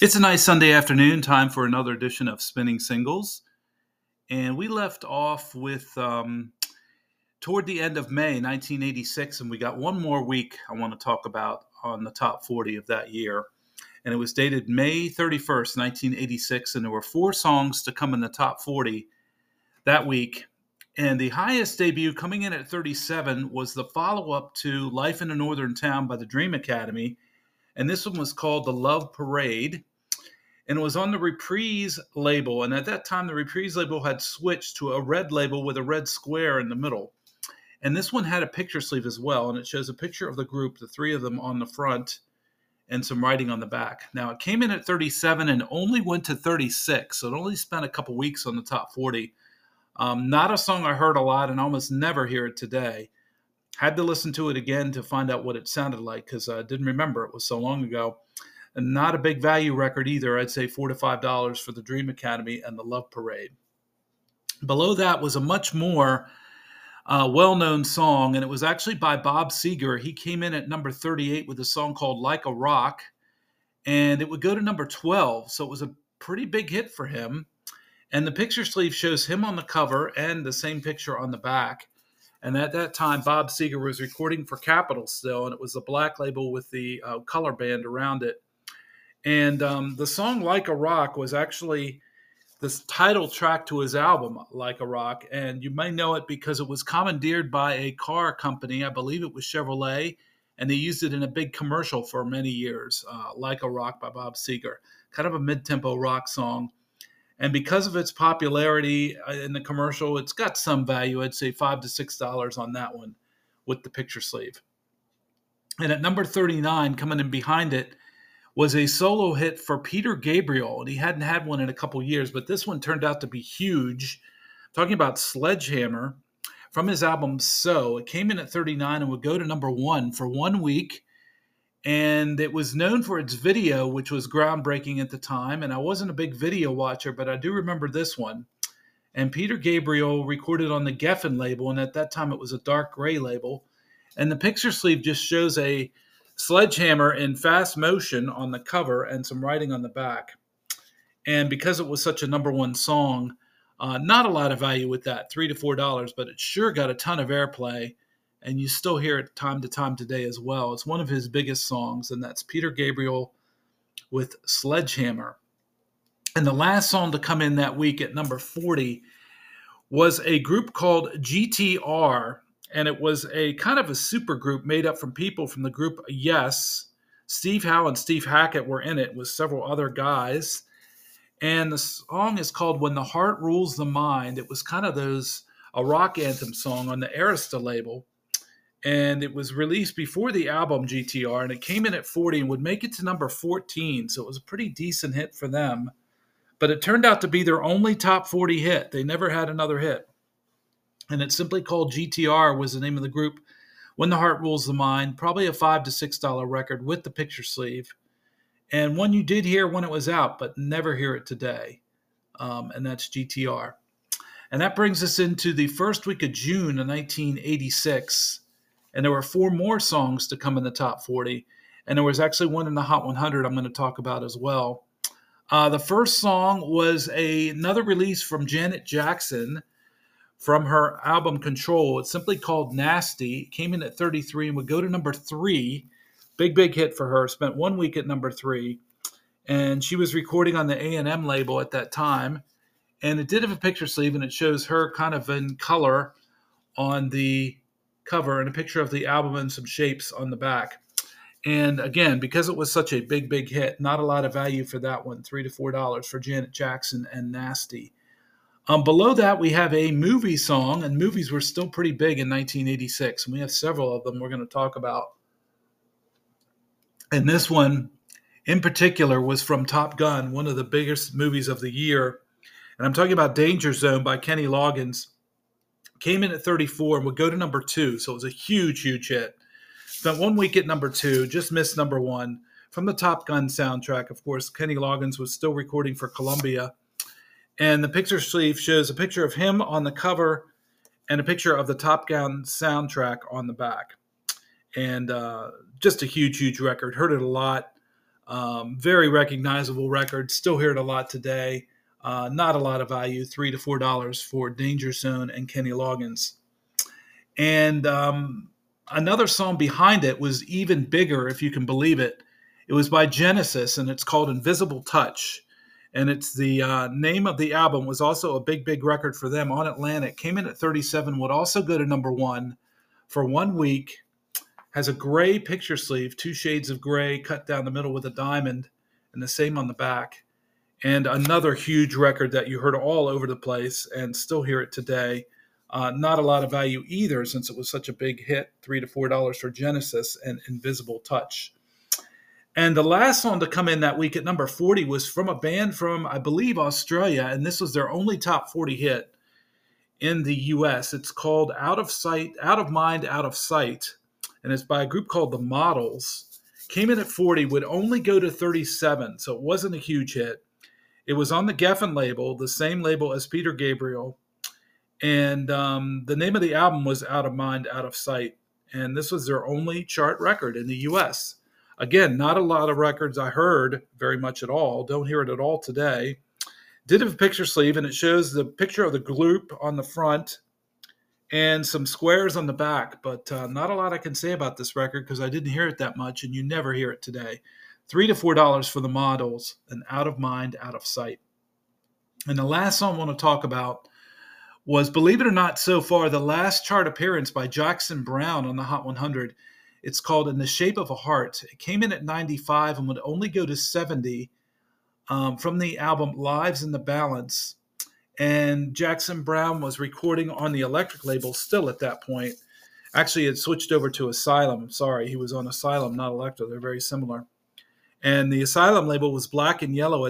It's a nice Sunday afternoon, time for another edition of Spinning Singles. And we left off with um, toward the end of May 1986, and we got one more week I want to talk about on the top 40 of that year. And it was dated May 31st, 1986, and there were four songs to come in the top 40 that week. And the highest debut coming in at 37 was the follow up to Life in a Northern Town by the Dream Academy. And this one was called The Love Parade and it was on the Reprise label. And at that time, the Reprise label had switched to a red label with a red square in the middle. And this one had a picture sleeve as well, and it shows a picture of the group, the three of them on the front, and some writing on the back. Now, it came in at 37 and only went to 36, so it only spent a couple weeks on the top 40. Um, not a song I heard a lot and almost never hear it today. Had to listen to it again to find out what it sounded like because I didn't remember it was so long ago and not a big value record either. I'd say four to five dollars for the Dream Academy and the Love Parade. Below that was a much more uh, well-known song, and it was actually by Bob Seger. He came in at number 38 with a song called "Like a Rock," and it would go to number 12. So it was a pretty big hit for him. And the picture sleeve shows him on the cover and the same picture on the back. And at that time, Bob Seger was recording for Capitol still, and it was a black label with the uh, color band around it. And um, the song Like a Rock was actually this title track to his album, Like a Rock. And you may know it because it was commandeered by a car company. I believe it was Chevrolet. And they used it in a big commercial for many years, uh, Like a Rock by Bob Seger. Kind of a mid tempo rock song. And because of its popularity uh, in the commercial, it's got some value. I'd say five to six dollars on that one with the picture sleeve. And at number 39, coming in behind it, was a solo hit for Peter Gabriel, and he hadn't had one in a couple years, but this one turned out to be huge. Talking about Sledgehammer from his album So, it came in at 39 and would go to number one for one week. And it was known for its video, which was groundbreaking at the time. And I wasn't a big video watcher, but I do remember this one. And Peter Gabriel recorded on the Geffen label, and at that time it was a dark gray label. And the picture sleeve just shows a Sledgehammer in fast motion on the cover and some writing on the back. And because it was such a number one song, uh, not a lot of value with that, three to four dollars, but it sure got a ton of airplay, and you still hear it time to time today as well. It's one of his biggest songs, and that's Peter Gabriel with Sledgehammer. And the last song to come in that week at number 40 was a group called GTR, and it was a kind of a super group made up from people from the group Yes. Steve Howe and Steve Hackett were in it with several other guys. And the song is called When the Heart Rules the Mind. It was kind of those a rock anthem song on the Arista label. And it was released before the album GTR, and it came in at 40 and would make it to number 14. So it was a pretty decent hit for them. But it turned out to be their only top 40 hit. They never had another hit and it's simply called GTR was the name of the group. When the Heart Rules the Mind, probably a five to six dollar record with the picture sleeve, and one you did hear when it was out, but never hear it today, um, and that's GTR. And that brings us into the first week of June of 1986, and there were four more songs to come in the top 40, and there was actually one in the Hot 100 I'm going to talk about as well. Uh, the first song was a, another release from Janet Jackson from her album Control. It's simply called Nasty. It came in at 33 and would go to number three. Big, big hit for her. Spent one week at number three. And she was recording on the A&M label at that time. And it did have a picture sleeve, and it shows her kind of in color on the cover and a picture of the album and some shapes on the back. And again, because it was such a big, big hit, not a lot of value for that one, three to four dollars for Janet Jackson and Nasty. Um, below that, we have a movie song, and movies were still pretty big in 1986, and we have several of them we're going to talk about. And this one, in particular, was from Top Gun, one of the biggest movies of the year. And I'm talking about Danger Zone by Kenny Loggins. Came in at 34 and would go to number two, so it was a huge, huge hit. Spent one week at number two, just missed number one. From the Top Gun soundtrack, of course, Kenny Loggins was still recording for Columbia and the picture sleeve shows a picture of him on the cover and a picture of the Top Gun soundtrack on the back. And uh, just a huge, huge record. Heard it a lot. Um, very recognizable record. Still hear it a lot today. Uh, not a lot of value, three to four dollars for Danger Zone and Kenny Loggins. And um, another song behind it was even bigger, if you can believe it. It was by Genesis, and it's called Invisible Touch. And it's the uh, name of the album was also a big, big record for them on Atlantic. Came in at 37, would also go to number one for one week. Has a gray picture sleeve, two shades of gray cut down the middle with a diamond, and the same on the back. And another huge record that you heard all over the place and still hear it today. Uh, not a lot of value either, since it was such a big hit, three to four dollars for Genesis and Invisible Touch. And the last song to come in that week at number 40 was from a band from, I believe, Australia, and this was their only top 40 hit in the US. It's called Out of Sight, Out of Mind, Out of Sight, and it's by a group called The Models. Came in at 40, would only go to 37, so it wasn't a huge hit. It was on the Geffen label, the same label as Peter Gabriel, and um, the name of the album was Out of Mind, Out of Sight, and this was their only chart record in the US. Again, not a lot of records I heard very much at all. Don't hear it at all today. Did have a picture sleeve, and it shows the picture of the group on the front and some squares on the back, but uh, not a lot I can say about this record because I didn't hear it that much, and you never hear it today. Three to four dollars for the models, and out of mind, out of sight. And the last song I want to talk about was, believe it or not, so far the last chart appearance by Jackson Browne on the Hot 100. It's called In the Shape of a Heart. It came in at 95 and would only go to 70 um, from the album Lives in the Balance. And Jackson Browne was recording on the Elektra label still at that point. Actually, it switched over to Asylum. I'm sorry, he was on Asylum, not Elektra. They're very similar. And the Asylum label was black and yellow at